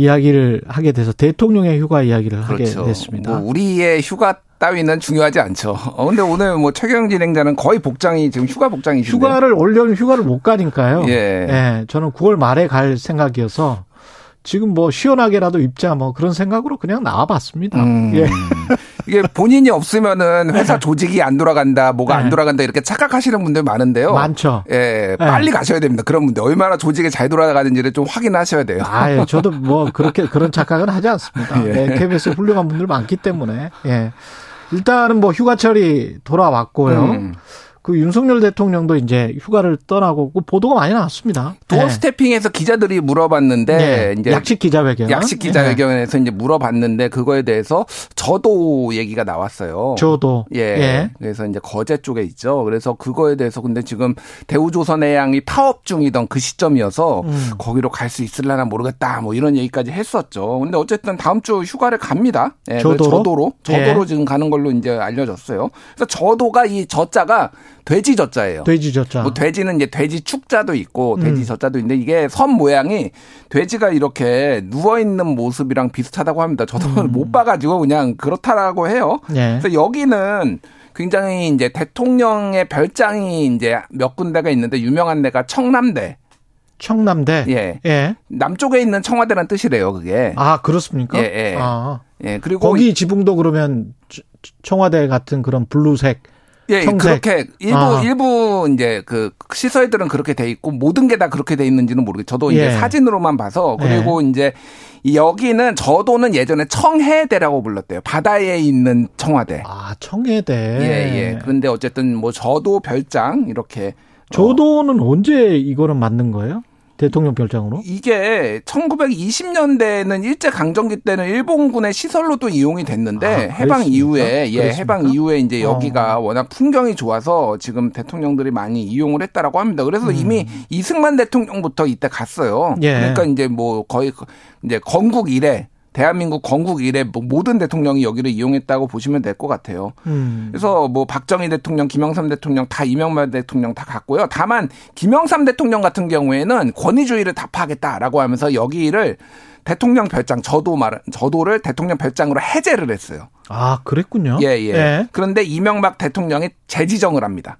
이야기를 하게 돼서 대통령의 휴가 이야기를 그렇죠. 하게 됐습니다. 뭐 우리의 휴가 따위는 중요하지 않죠. 어, 근데 오늘 뭐 최경 진행자는 거의 복장이 지금 휴가 복장이신데. 휴가를 올려는 휴가를 못 가니까요. 예. 예. 저는 9월 말에 갈 생각이어서 지금 뭐 시원하게라도 입자 뭐 그런 생각으로 그냥 나와봤습니다. 음. 예. 이게 본인이 없으면은 회사 조직이 안 돌아간다, 뭐가 네. 안 돌아간다 이렇게 착각하시는 분들 많은데요. 많죠. 예, 빨리 가셔야 됩니다. 그런 분들 얼마나 조직이 잘 돌아가는지를 좀 확인하셔야 돼요. 아 예 저도 뭐 그렇게 그런 착각은 하지 않습니다. 예. 예. KBS 훌륭한 분들 많기 때문에 예. 일단은 뭐 휴가철이 돌아왔고요. 음. 그 윤석열 대통령도 이제 휴가를 떠나고 그 보도가 많이 나왔습니다. 도어 예. 스태핑에서 기자들이 물어봤는데 예. 이제 약식 기자회견. 약식 기자회견에서 이제 물어봤는데 그거에 대해서 저도 얘기가 나왔어요. 예. 저도 예. 예. 그래서 이제 거제 쪽에 있죠. 그래서 그거에 대해서 근데 지금 대우조선해양이 파업 중이던 그 시점이어서 음. 거기로 갈 수 있을려나 모르겠다. 뭐 이런 얘기까지 했었죠. 근데 어쨌든 다음 주 휴가를 갑니다. 예. 그래서 저도로? 저도로 저도로 예. 지금 가는 걸로 이제 알려졌어요. 그래서 저도가 이 저자가 돼지 저자예요. 돼지 젖자. 뭐 돼지는 이제 돼지 축자도 있고 음. 돼지 젖자도 있는데 이게 선 모양이 돼지가 이렇게 누워 있는 모습이랑 비슷하다고 합니다. 저도 음. 못 봐가지고 그냥 그렇다라고 해요. 예. 그래서 여기는 굉장히 이제 대통령의 별장이 이제 몇 군데가 있는데 유명한 데가 청남대. 청남대. 예. 예. 남쪽에 있는 청와대란 뜻이래요, 그게. 아 그렇습니까? 예, 예. 아. 예. 그리고 거기 지붕도 그러면 저- 청와대 같은 그런 블루색. 예, 청색. 그렇게 일부 아. 일부 이제 그 시설들은 그렇게 돼 있고 모든 게 다 그렇게 돼 있는지는 모르겠. 저도 이제 예. 사진으로만 봐서 그리고 이제 이 여기는 저도는 예전에 청해대라고 불렀대요. 바다에 있는 청와대. 아 청해대. 예, 예. 그런데 어쨌든 뭐 저도 별장 이렇게 어, 조도는 언제 이거는 맞는 거예요? 대통령 별장으로? 이게 1920년대는 일제 강점기 때는 일본군의 시설로도 이용이 됐는데 아, 해방? 이후에 예? 해방 이후에 이제 어. 여기가 워낙 풍경이 좋아서 지금 대통령들이 많이 이용을 했다라고 합니다. 그래서 이미 이승만 대통령부터 이때 갔어요. 음. 예. 그러니까 이제 뭐 거의 이제 건국 이래 대한민국 건국 이래 뭐 모든 대통령이 여기를 이용했다고 보시면 될 것 같아요. 음. 그래서 뭐 박정희 대통령, 김영삼 대통령 다 이명박 대통령 다 갔고요. 다만 김영삼 대통령 같은 경우에는 권위주의를 다 파겠다라고 하면서 여기를 대통령 별장 저도 말 저도를 대통령 별장으로 해제를 했어요. 아 그랬군요. 예, 예. 그런데 이명박 대통령이 재지정을 합니다.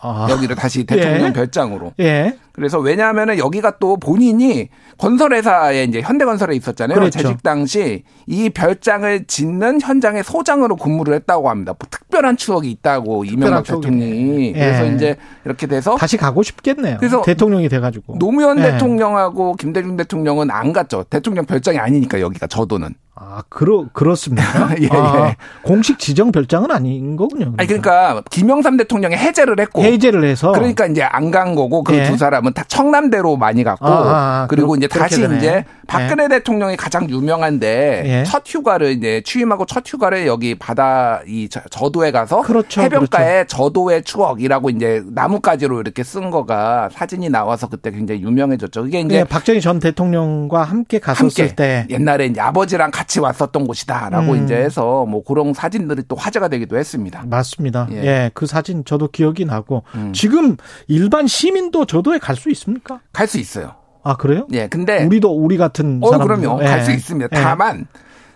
아. 여기를 다시 대통령 예. 별장으로. 예. 그래서 왜냐하면은 여기가 또 본인이 건설회사에 이제 현대건설에 있었잖아요. 그렇죠. 재직 당시 이 별장을 짓는 현장의 소장으로 근무를 했다고 합니다. 뭐 특별한 추억이 있다고 이명박. 대통령이 예. 그래서 이제 이렇게 돼서 다시 가고 싶겠네요. 그래서 대통령이 돼가지고. 노무현 예. 대통령하고 김대중 대통령은 안 갔죠. 대통령 별장이 아니니까 여기가 저도는. 아 그러 그렇습니까? 예, 아, 예. 공식 지정 별장은 아닌 거군요. 아니 그러니까 김영삼 대통령이 해제를 했고 해제를 해서. 그러니까 이제 안 간 거고 그 예. 두 사람은 다 청남대로 많이 갔고 아, 아, 아, 그리고 그렇- 이제 다시 되네. 이제 박근혜 대통령이 가장 유명한데 예. 첫 휴가를 이제 취임하고 첫 휴가를 여기 바다 이 저- 저도에 가서 그렇죠, 해변가에 저도의 추억이라고 이제 나뭇가지로 이렇게 쓴 거가 사진이 나와서 그때 굉장히 유명해졌죠. 이게 이제 예, 박정희 전 대통령과 함께 갔었을 함께 때. 옛날에 이제 아버지랑 같이 왔었던 곳이다라고 음. 이제 해서 뭐 그런 사진들이 또 화제가 되기도 했습니다. 맞습니다. 예. 예. 그 사진 저도 기억이 나고 음. 지금 일반 시민도 저도에 갈수 있습니까? 갈 수 있어요. 아 그래요? 예, 근데 우리도 우리 같은 어, 사람 그럼요. 갈수 있습니다. 다만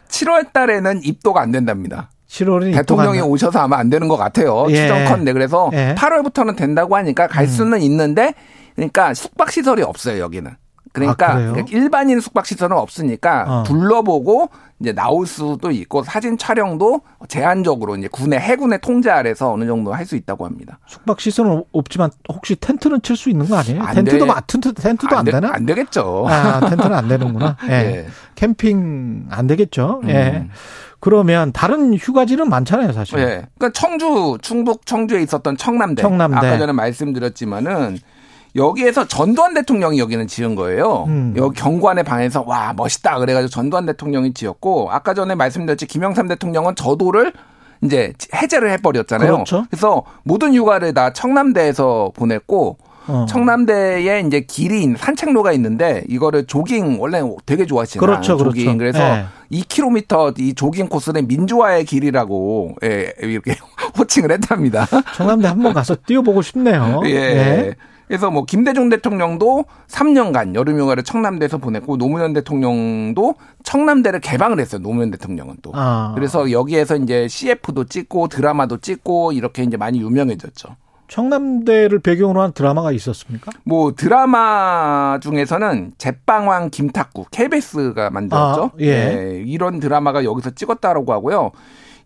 7월 달에는 입도가 안 된답니다. 7월이 대통령이 오셔서 아마 안 되는 것 같아요. 예. 추정컨대. 그래서 예. 8월부터는 된다고 하니까 갈 수는 있는데 그러니까 숙박 시설이 없어요, 여기는. 그러니까 아, 그래요? 일반인 숙박 시설은 없으니까 어. 둘러보고 이제 나올 수도 있고 사진 촬영도 제한적으로 이제 군의 해군의 통제 아래서 어느 정도 할 수 있다고 합니다. 숙박 시설은 없지만 혹시 텐트는 칠 수 있는 거 아니에요? 안 텐트도 돼. 마- 텐트 텐트도 안, 되, 되나? 안 되겠죠. 아, 텐트는 안 되는구나. 예. 예. 캠핑 안 되겠죠. 예. 음. 그러면 다른 휴가지는 많잖아요, 사실. 예. 그러니까 청주, 충북 청주에 있었던 청남대. 청남대. 아까 전에 말씀드렸지만은 여기에서 전두환 대통령이 여기는 지은 거예요. 음. 여기 경관의 방에서 와 멋있다 그래가지고 전두환 대통령이 지었고 아까 전에 말씀드렸지 김영삼 대통령은 저도를 이제 해제를 해버렸잖아요. 그렇죠. 그래서 모든 휴가를 다 청남대에서 보냈고 어. 청남대에 이제 길이 산책로가 있는데 이거를 조깅 원래 되게 좋아하시잖아요. 그렇죠, 조깅. 그렇죠. 그래서 예. 2km 이 조깅 코스는 민주화의 길이라고 예, 이렇게 호칭을 했답니다. 청남대 한번 가서 뛰어보고 싶네요. 예. 예. 그래서 뭐 김대중 대통령도 3년간 여름휴가를 청남대에서 보냈고 노무현 대통령도 청남대를 개방을 했어요. 노무현 대통령은 또. 아. 그래서 여기에서 이제 CF도 찍고 드라마도 찍고 이렇게 이제 많이 유명해졌죠. 청남대를 배경으로 한 드라마가 있었습니까? 뭐 드라마 중에서는 제빵왕 김탁구 KBS가 만들었죠. 아, 예. 이런 드라마가 여기서 찍었다라고 하고요.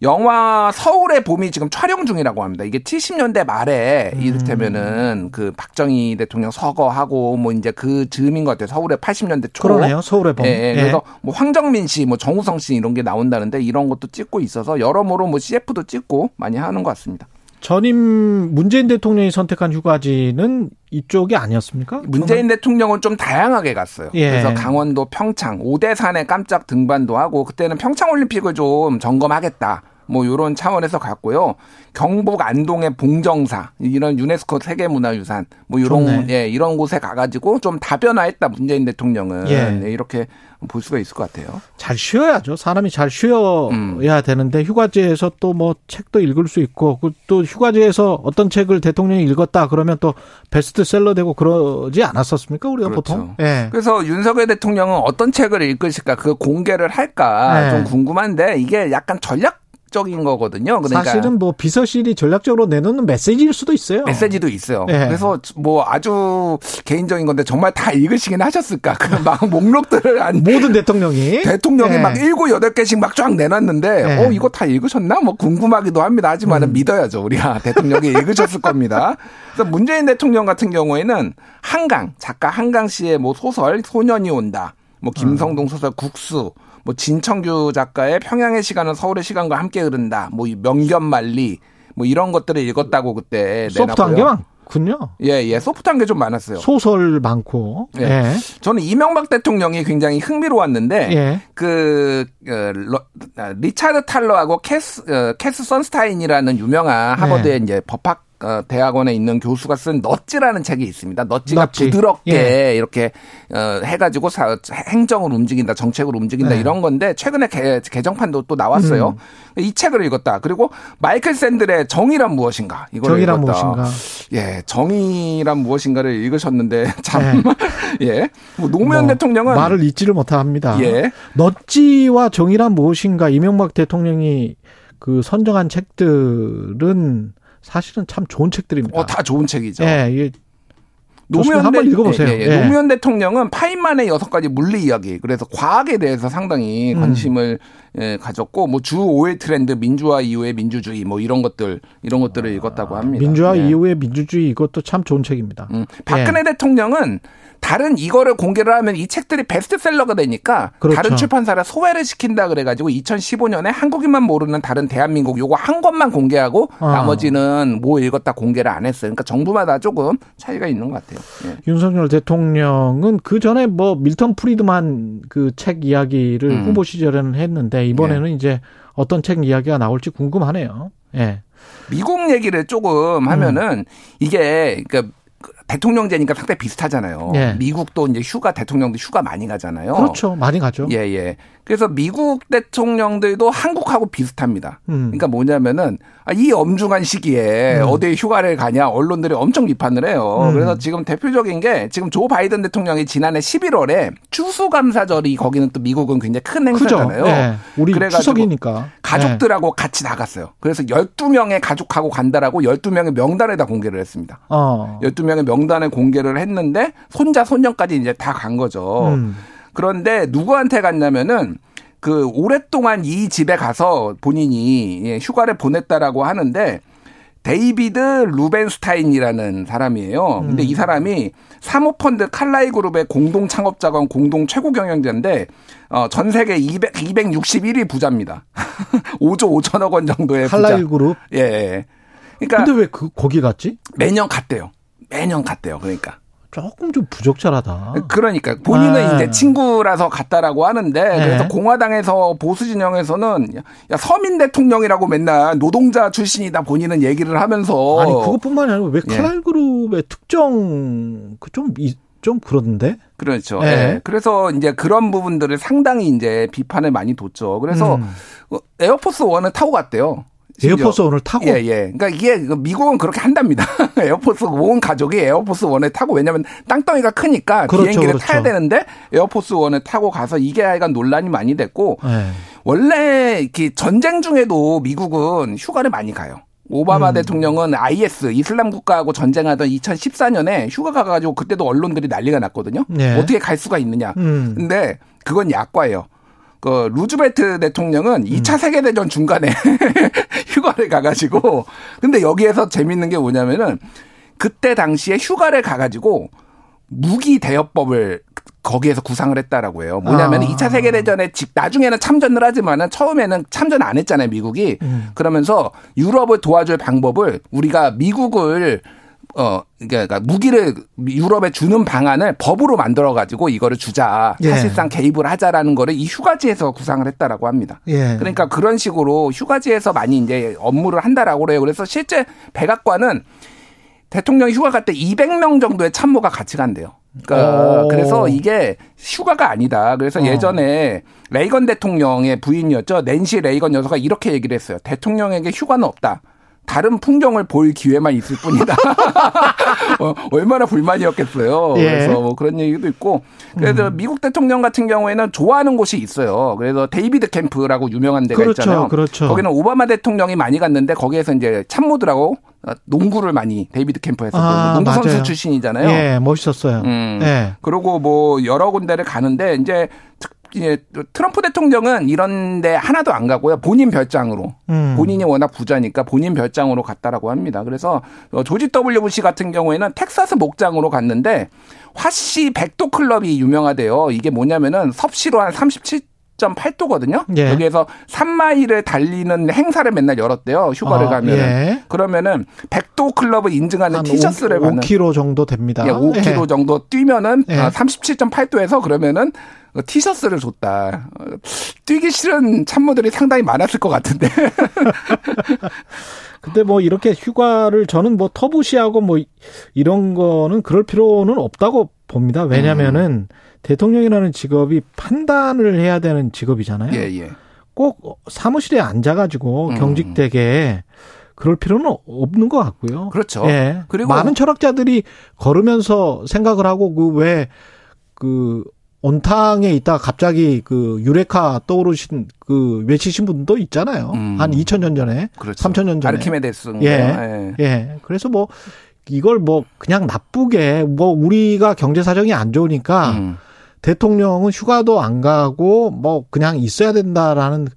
영화 서울의 봄이 지금 촬영 중이라고 합니다. 이게 70년대 말에 음. 이를테면은 그 박정희 대통령 서거하고 뭐 이제 그 즈음인 것 같아요. 서울의 80년대 초. 그러네요. 서울의 봄. 예, 예. 그래서 뭐 황정민 씨, 뭐 정우성 씨 이런 게 나온다는데 이런 것도 찍고 있어서 여러모로 뭐 CF도 찍고 많이 하는 것 같습니다. 전임 문재인 대통령이 선택한 휴가지는 이쪽이 아니었습니까? 문재인 대통령은 좀 다양하게 갔어요. 예. 그래서 강원도 평창, 오대산에 깜짝 등반도 하고 그때는 평창 올림픽을 좀 점검하겠다. 뭐 이런 차원에서 갔고요. 경북 안동의 봉정사 이런 유네스코 세계문화유산 뭐 이런 좋네. 예 이런 곳에 가가지고 좀 다변화했다 문재인 대통령은 예. 네, 이렇게 볼 수가 있을 것 같아요. 잘 쉬어야죠. 사람이 잘 쉬어야 음. 되는데 휴가지에서 또 뭐 책도 읽을 수 있고 그또 휴가지에서 어떤 책을 대통령이 읽었다 그러면 또 베스트셀러 되고 그러지 않았었습니까? 우리가 그렇죠. 보통. 예. 그래서 윤석열 대통령은 어떤 책을 읽으실까 그 공개를 할까 네. 좀 궁금한데 이게 약간 전략 적인 거거든요. 그러니까 사실은 뭐 비서실이 전략적으로 내놓는 메시지일 수도 있어요. 메시지도 있어요. 예. 그래서 뭐 아주 개인적인 건데 정말 다 읽으시긴 하셨을까? 그 막 목록들을 안 모든 대통령이 대통령이 예. 막 일곱 여덟 개씩 막 쫙 내놨는데 예. 어 이거 다 읽으셨나? 뭐 궁금하기도 합니다. 하지만은 믿어야죠. 우리가 대통령이 읽으셨을 겁니다. 그래서 문재인 대통령 같은 경우에는 한강 작가 한강 씨의 뭐 소설 소년이 온다. 뭐 김성동 소설 국수 뭐 진천규 작가의 평양의 시간은 서울의 시간과 함께 흐른다. 뭐이 명견만리 뭐 이런 것들을 읽었다고 그때 soft한 게. 많군요. 예, 예. soft한 게 좀 많았어요. 소설 많고. 예. 예. 저는 이명박 대통령이 굉장히 흥미로웠는데 예. 그 어, 러- 아, 리차드 탈러하고 캐스 어, 캐스 선스타인이라는 유명한 하버드의 이제 법학 어, 대학원에 있는 교수가 쓴 nudge라는 책이 있습니다. 넛지가 넛지. 부드럽게 예. 이렇게 어, 해가지고 사- 행정을 움직인다, 정책을 움직인다 네. 이런 건데 최근에 개, 개정판도 또 나왔어요. 음. 이 책을 읽었다. 그리고 마이클 샌들의 정의란 무엇인가 이걸 정의란 읽었다. 무엇인가. 예, 정의란 무엇인가를 읽으셨는데 참 예. 뭐 노무현 뭐 대통령은 말을 잊지를 못합니다. 예. 넛지와 정의란 무엇인가 이명박 대통령이 그 선정한 책들은 사실은 참 좋은 책들입니다. 어, 다 좋은 책이죠. 예, 이게 노무현 한번 대- 읽어보세요. 예, 예, 예. 예. 노무현 대통령은 파인만의 여섯 가지 물리 이야기. 그래서 과학에 대해서 상당히 음. 관심을 예, 가졌고 뭐 주 5일 트렌드 민주화 이후의 민주주의 뭐 이런 것들 이런 것들을 읽었다고 합니다. 민주화 예. 이후의 민주주의 이것도 참 좋은 책입니다. 음, 박근혜 대통령은 다른 이거를 공개를 하면 이 책들이 베스트셀러가 되니까 그렇죠. 다른 출판사를 소외를 시킨다 그래가지고 2015년에 한국인만 모르는 다른 대한민국 요거 한 권만 공개하고 아. 나머지는 뭐 읽었다 공개를 안 했어요. 그러니까 정부마다 조금 차이가 있는 것 같아요. 예. 윤석열 대통령은 그 전에 뭐 밀턴 프리드만 그 책 이야기를 음. 후보 시절에는 했는데 이번에는 이제 어떤 책 이야기가 나올지 궁금하네요. 예. 미국 얘기를 조금 하면은 이게 그러니까 대통령제니까 상당히 비슷하잖아요. 예. 미국도 이제 휴가 대통령도 휴가 많이 가잖아요. 그렇죠. 많이 가죠. 예, 예. 그래서 미국 대통령들도 한국하고 비슷합니다. 음. 그러니까 뭐냐면은 아, 이 엄중한 시기에 음. 어디에 휴가를 가냐 언론들이 엄청 비판을 해요. 음. 그래서 지금 대표적인 게 지금 조 바이든 대통령이 지난해 11월에 추수감사절이 거기는 또 미국은 굉장히 큰. 행사잖아요. 예. 우리 추석이니까. 가족들하고 같이 나갔어요. 그래서 12명의 가족하고 간다라고 12명의 명단에다 공개를 했습니다. 예. 어. 12명의 명 단을 공개를 했는데 손자 손녀까지 이제 다 간 거죠. 음. 그런데 누구한테 갔냐면은 그 오랫동안 이 집에 가서 본인이 예, 휴가를 보냈다라고 하는데 데이비드 루벤스타인이라는 사람이에요. 근데 이 사람이 사모펀드 칼라일 그룹의 공동 창업자건 공동 최고 경영자인데 어, 전 세계 200, 261위 부자입니다. 5조 5천억 원 정도의 부자. 칼라일 그룹. 예, 예. 그러니까 근데 왜 그 거기 갔지? 매년 갔대요. 매년 갔대요. 그러니까. 조금 좀 부적절하다. 그러니까 본인은 네. 이제 친구라서 갔다라고 하는데 그래서 네. 공화당에서 보수 진영에서는 야 서민 대통령이라고 맨날 노동자 출신이다 본인은 얘기를 하면서 아니 그것뿐만 이 아니고 왜 예. 칼날 그룹의 특정 그좀좀 좀 그런데? 그렇죠. 네. 예. 그래서 이제 그런 부분들을 상당히 이제 비판을 많이 뒀죠. 그래서 음. 어, Air Force One을 타고 갔대요. Air Force One을 타고 예, 예. 그러니까 이게 그 미국은 그렇게 한답니다. Air Force 온 가족이 Air Force One을 타고 왜냐면 땅덩이가 크니까 그렇죠, 비행기를 그렇죠. 타야 되는데 Air Force One을 타고 가서 이게 하여간 논란이 많이 됐고 예. 원래 이렇게 전쟁 중에도 미국은 휴가를 많이 가요. 오바마 음. 대통령은 IS 이슬람 국가하고 전쟁하던 2014년에 휴가 가가지고 그때도 언론들이 난리가 났거든요. 네. 어떻게 갈 수가 있느냐. 음. 근데 그건 약과예요. 그 루즈벨트 대통령은 2차 세계대전 중간에 휴가를 가가지고 근데 여기에서 재밌는 게 뭐냐면은 그때 당시에 휴가를 가가지고 무기 대여법을 거기에서 구상을 했다라고 해요. 뭐냐면 아. 2차 세계대전에 직 나중에는 참전을 하지만은 처음에는 참전 안 했잖아요, 미국이. 음. 그러면서 유럽을 도와줄 방법을 우리가 미국을 어 그러니까 무기를 유럽에 주는 방안을 법으로 만들어 가지고 이거를 주자. 예. 사실상 개입을 하자라는 거를 이 휴가지에서 구상을 했다라고 합니다. 예. 그러니까 그런 식으로 휴가지에서 많이 이제 업무를 한다라고 그래요. 그래서 실제 백악관은 대통령 휴가 갈 때 200명 정도의 참모가 같이 간대요. 그러니까 오. 그래서 이게 휴가가 아니다. 그래서 어. 예전에 레이건 대통령의 부인이었죠. 낸시 레이건 여사가 이렇게 얘기를 했어요. 대통령에게 휴가는 없다. 다른 풍경을 볼 기회만 있을 뿐이다. 어, 얼마나 불만이었겠어요. 예. 그래서 뭐 그런 얘기도 있고. 그래서 음. 미국 대통령 같은 경우에는 좋아하는 곳이 있어요. 그래서 데이비드 캠프라고 유명한 데가 그렇죠, 있잖아요. 그렇죠. 거기는 오바마 대통령이 많이 갔는데 거기에서 이제 참모들하고 어, 농구를 많이 데이비드 캠프에서 아, 농구 선수 맞아요. 출신이잖아요. 예, 멋있었어요. 음. 예. 그리고 뭐 여러 군데를 가는데 이제 특- 이제 트럼프 대통령은 이런데 하나도 안 가고요. 본인 별장으로 음. 본인이 워낙 부자니까 본인 별장으로 갔다라고 합니다. 그래서 어, 조지 W 부시 같은 경우에는 텍사스 목장으로 갔는데 화씨 100도 클럽이 유명하대요. 이게 뭐냐면은 섭씨로 한 37.8도거든요. 예. 여기에서 3마일을 달리는 행사를 맨날 열었대요. 휴가를 아, 가면은. 예. 그러면은 100도 클럽을 인증하는 한 티셔츠를 5, 받는 5km 정도 됩니다. 예, 5km 예. 정도 뛰면은 예. 아, 37.8도에서 그러면은 어, 티셔츠를 줬다. 어, 뛰기 싫은 참모들이 상당히 많았을 것 같은데. 근데 뭐 이렇게 휴가를 저는 뭐 터부시하고 뭐 이런 거는 그럴 필요는 없다고 봅니다. 왜냐면은 대통령이라는 직업이 판단을 해야 되는 직업이잖아요. 예, 예. 꼭 사무실에 앉아가지고 음. 경직되게 그럴 필요는 없는 것 같고요. 그렇죠. 예. 그리고- 많은 철학자들이 걸으면서 생각을 하고 그왜그 온탕에 있다가 갑자기 그 유레카 떠오르신 그 외치신 분도 있잖아요. 음. 한 2000년 전에, 그렇죠. 3000년 전에. 아르키메데스. 예. 예. 예. 그래서 뭐 이걸 뭐 그냥 나쁘게 뭐 우리가 경제 사정이 안 좋으니까 음. 대통령은 휴가도 안 가고 뭐 그냥 있어야 된다라는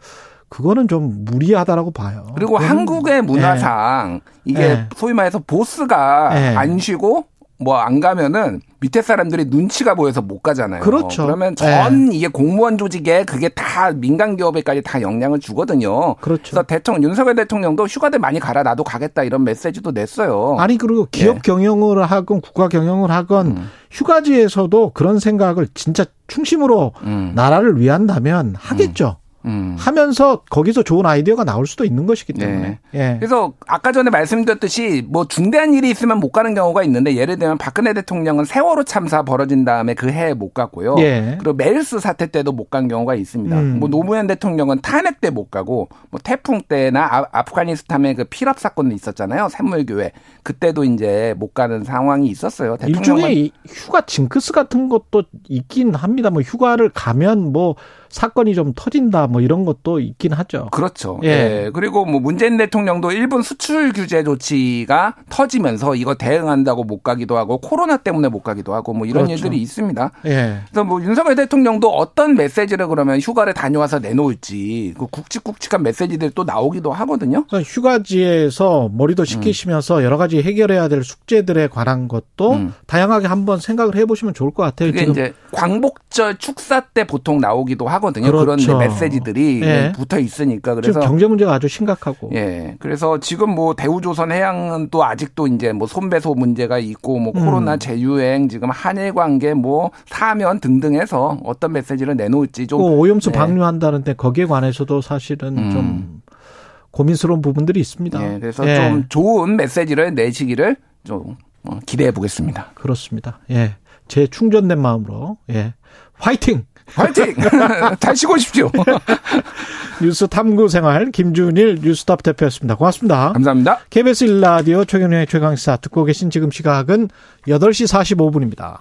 그거는 좀 무리하다라고 봐요. 그리고 한국의 문화상 이게 예. 소위 말해서 보스가 예. 안 쉬고 뭐 안 가면은 밑에 사람들이 눈치가 보여서 못 가잖아요. 그렇죠. 그러면 전 이게 공무원 조직에 그게 다 민간 기업에까지 다 영향을 주거든요. 그렇죠. 그래서 대통령 윤석열 대통령도 휴가들 많이 가라 나도 가겠다 이런 메시지도 냈어요. 아니 그리고 기업 예. 경영을 하건 국가 경영을 하건 음. 휴가지에서도 그런 생각을 진짜 충심으로 음. 나라를 위한다면 하겠죠. 음. 하면서 거기서 좋은 아이디어가 나올 수도 있는 것이기 때문에. 예. 네. 그래서 아까 전에 말씀드렸듯이 뭐 중대한 일이 있으면 못 가는 경우가 있는데 예를 들면 박근혜 대통령은 세월호 참사 벌어진 다음에 그 해에 못 갔고요. 예. 그리고 메르스 사태 때도 못 간 경우가 있습니다. 음. 뭐 노무현 대통령은 탄핵 때 못 가고 뭐 태풍 때나 아, 아프가니스탄의 그 피랍 사건도 있었잖아요. 샘물교회 그때도 이제 못 가는 상황이 있었어요. 대통령은 일종의 이 휴가 징크스 같은 것도 있긴 합니다. 뭐 휴가를 가면 뭐 사건이 좀 터진다 뭐 이런 것도 있긴 하죠. 그렇죠. 예. 예. 그리고 뭐 문재인 대통령도 일본 수출 규제 조치가 터지면서 이거 대응한다고 못 가기도 하고 코로나 때문에 못 가기도 하고 뭐 이런 그렇죠. 일들이 있습니다. 예. 그래서 뭐 윤석열 대통령도 어떤 메시지를 그러면 휴가를 다녀와서 내놓을지 그 굵직굵직한 메시지들이 또 나오기도 하거든요. 그러니까 휴가지에서 머리도 식히시면서 여러 가지 해결해야 될 숙제들에 관한 것도 음. 다양하게 한번 생각을 해보시면 좋을 것 같아요. 그게 지금 이제 광복절 축사 때 보통 나오기도 하고 하거든요. 그런 그렇죠. 메시지들이 예. 붙어 있으니까 그래서 경제 문제가 아주 심각하고. 예. 그래서 지금 뭐 대우조선 해양은 또 아직도 이제 뭐 손배소 문제가 있고 뭐 음. 코로나 재유행 지금 한일 관계 뭐 사면 등등해서 어떤 메시지를 내놓을지 좀그 오염수 예. 방류한다는데 거기에 관해서도 사실은 음. 좀 고민스러운 부분들이 있습니다. 예. 그래서 예. 좀 좋은 메시지를 내시기를 좀 어, 기대해 보겠습니다. 그렇습니다. 예. 제 충전된 마음으로 예. 화이팅! 화이팅! 잘 쉬고 오십시오. 뉴스 탐구 생활 김준일 뉴스톱 대표였습니다. 고맙습니다. 감사합니다. KBS 1라디오 최경영의 최강시사 듣고 계신 지금 시각은 8시 45분입니다.